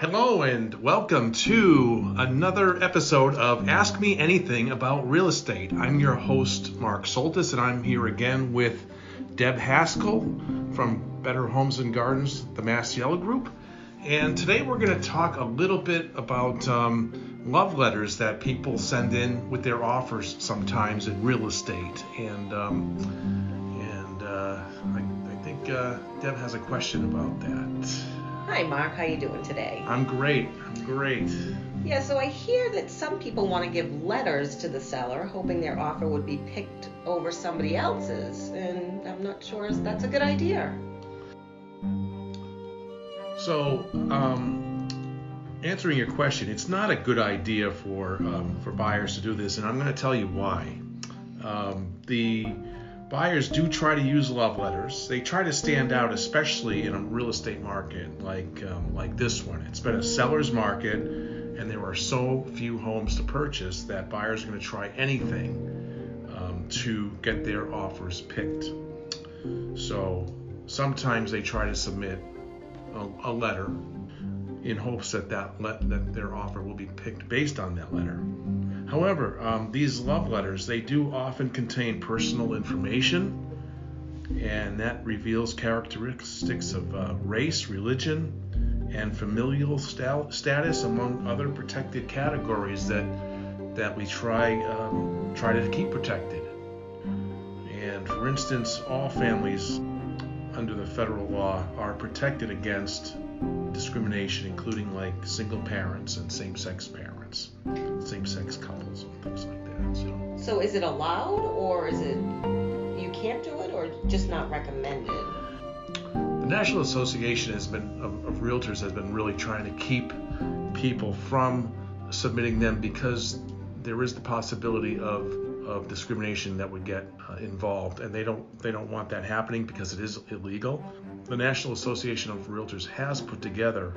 Hello and welcome to another episode of Ask Me Anything About Real Estate. I'm your host, Mark Soltis, and I'm here again with Deb Haskell from Better Homes and Gardens, the Masiello Group. And today we're going to talk a little bit about um, love letters that people send in with their offers sometimes in real estate. And um, and uh, I, I think uh, Deb has a question about that. Hi, Mark. How you doing today? I'm great. I'm great. Yeah, so I hear that some people want to give letters to the seller, hoping their offer would be picked over somebody else's, and I'm not sure if that's a good idea. So, um, answering your question, it's not a good idea for um, for buyers to do this, and I'm going to tell you why. Um, the buyers do try to use love letters. They try to stand out, especially in a real estate market like um, like this one. It's been a seller's market, and there are so few homes to purchase that buyers are going to try anything um, to get their offers picked. So sometimes they try to submit a, a letter in hopes that that, that their offer will be picked based on that letter. However, um, these love letters they do often contain personal information, and that reveals characteristics of uh, race, religion, and familial st- status, among other protected categories that that we try um, try to keep protected. And for instance, all families under the federal law are protected against discrimination, including like single parents and same-sex parents, same-sex couples, and things like that. So, So is it allowed, or is it you can't do it, or just not recommended? the National Association has been of, of Realtors has been really trying to keep people from submitting them because there is the possibility of of discrimination that would get uh, involved, and they don't they don't want that happening because it is illegal. The National Association of Realtors has put together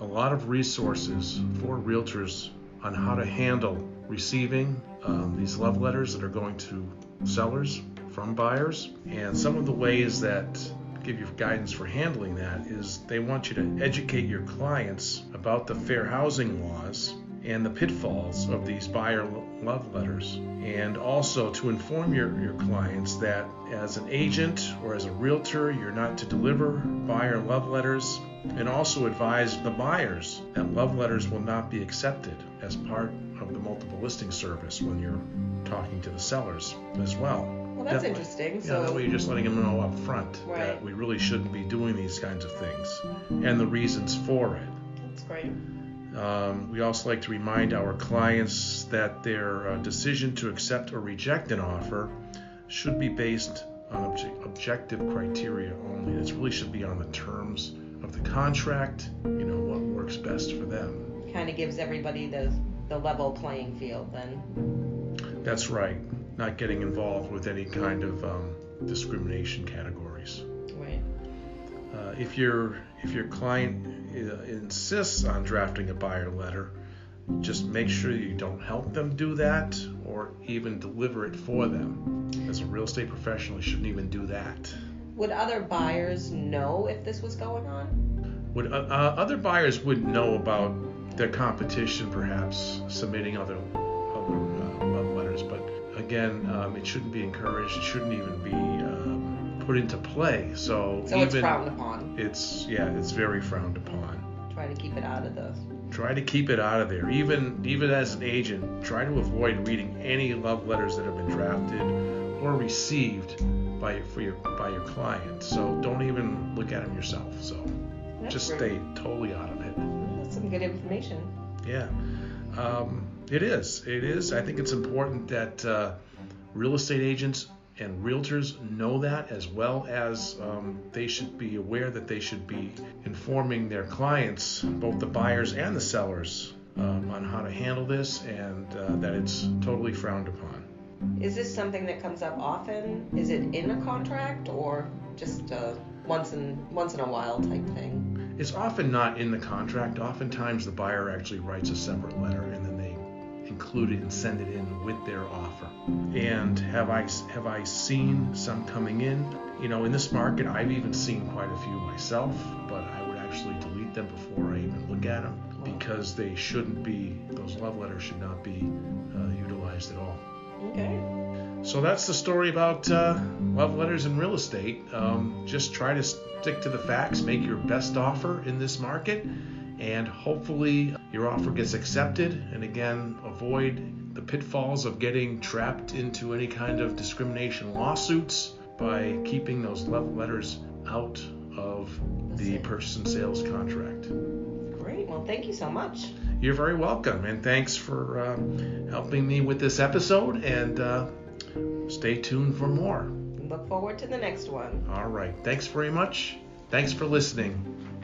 a lot of resources for realtors on how to handle receiving um, these love letters that are going to sellers from buyers, and some of the ways that give you guidance for handling that is they want you to educate your clients about the fair housing laws and the pitfalls of these buyer love letters, and also to inform your, your clients that as an agent or as a realtor, you're not to deliver buyer love letters, and also advise the buyers that love letters will not be accepted as part of the multiple listing service when you're talking to the sellers as well. Well, that's That- interesting. Yeah, So that way you're just letting them know up front that we really shouldn't be doing these kinds of things and the reasons for it. that's great. Um, we also like to remind our clients that their uh, decision to accept or reject an offer should be based on obje- objective criteria only. It really should be on the terms of the contract, you know, what works best for them. Kind of gives everybody the the level playing field then. That's right, not getting involved with any kind of um, discrimination categories. Right. Uh, if your if your client uh, insists on drafting a buyer letter, just make sure you don't help them do that or even deliver it for them. As a real estate professional, you shouldn't even do that. Would other buyers know if this was going on? Would uh, uh, other buyers wouldn't know about their competition, perhaps submitting other other uh, letters, but again, um, it shouldn't be encouraged. It shouldn't even be um, put into play. So, So even it's frowned upon. it's yeah, it's very frowned upon. Try to keep it out of the. try to keep it out of there even even as an agent try to avoid reading any love letters that have been drafted or received by for your by your client so don't even look at them yourself so That's just great. stay totally out of it That's some good information. yeah um, it is it is i think it's important that uh, real estate agents and realtors know that as well as um, they should be aware that they should be informing their clients, both the buyers and the sellers, um, on how to handle this and uh, that it's totally frowned upon. Is this something that comes up often? Is it in a contract or just a once in once in a while type thing? It's often not in the contract. Oftentimes, the buyer actually writes a separate letter and then include it and send it in with their offer. And have I have I seen some coming in? You know, in this market, I've even seen quite a few myself. But I would actually delete them before I even look at them because they shouldn't be, those love letters should not be uh, utilized at all. Okay. So that's the story about uh, love letters in real estate. Um, just try to stick to the facts, make your best offer in this market, and hopefully your offer gets accepted. And again, avoid the pitfalls of getting trapped into any kind of discrimination lawsuits by keeping those love letters out of the purchase and sales contract. Great. Well, thank you so much. You're very welcome, and thanks for uh, helping me with this episode. And uh, stay tuned for more. Look forward to the next one. All right. Thanks very much. Thanks for listening.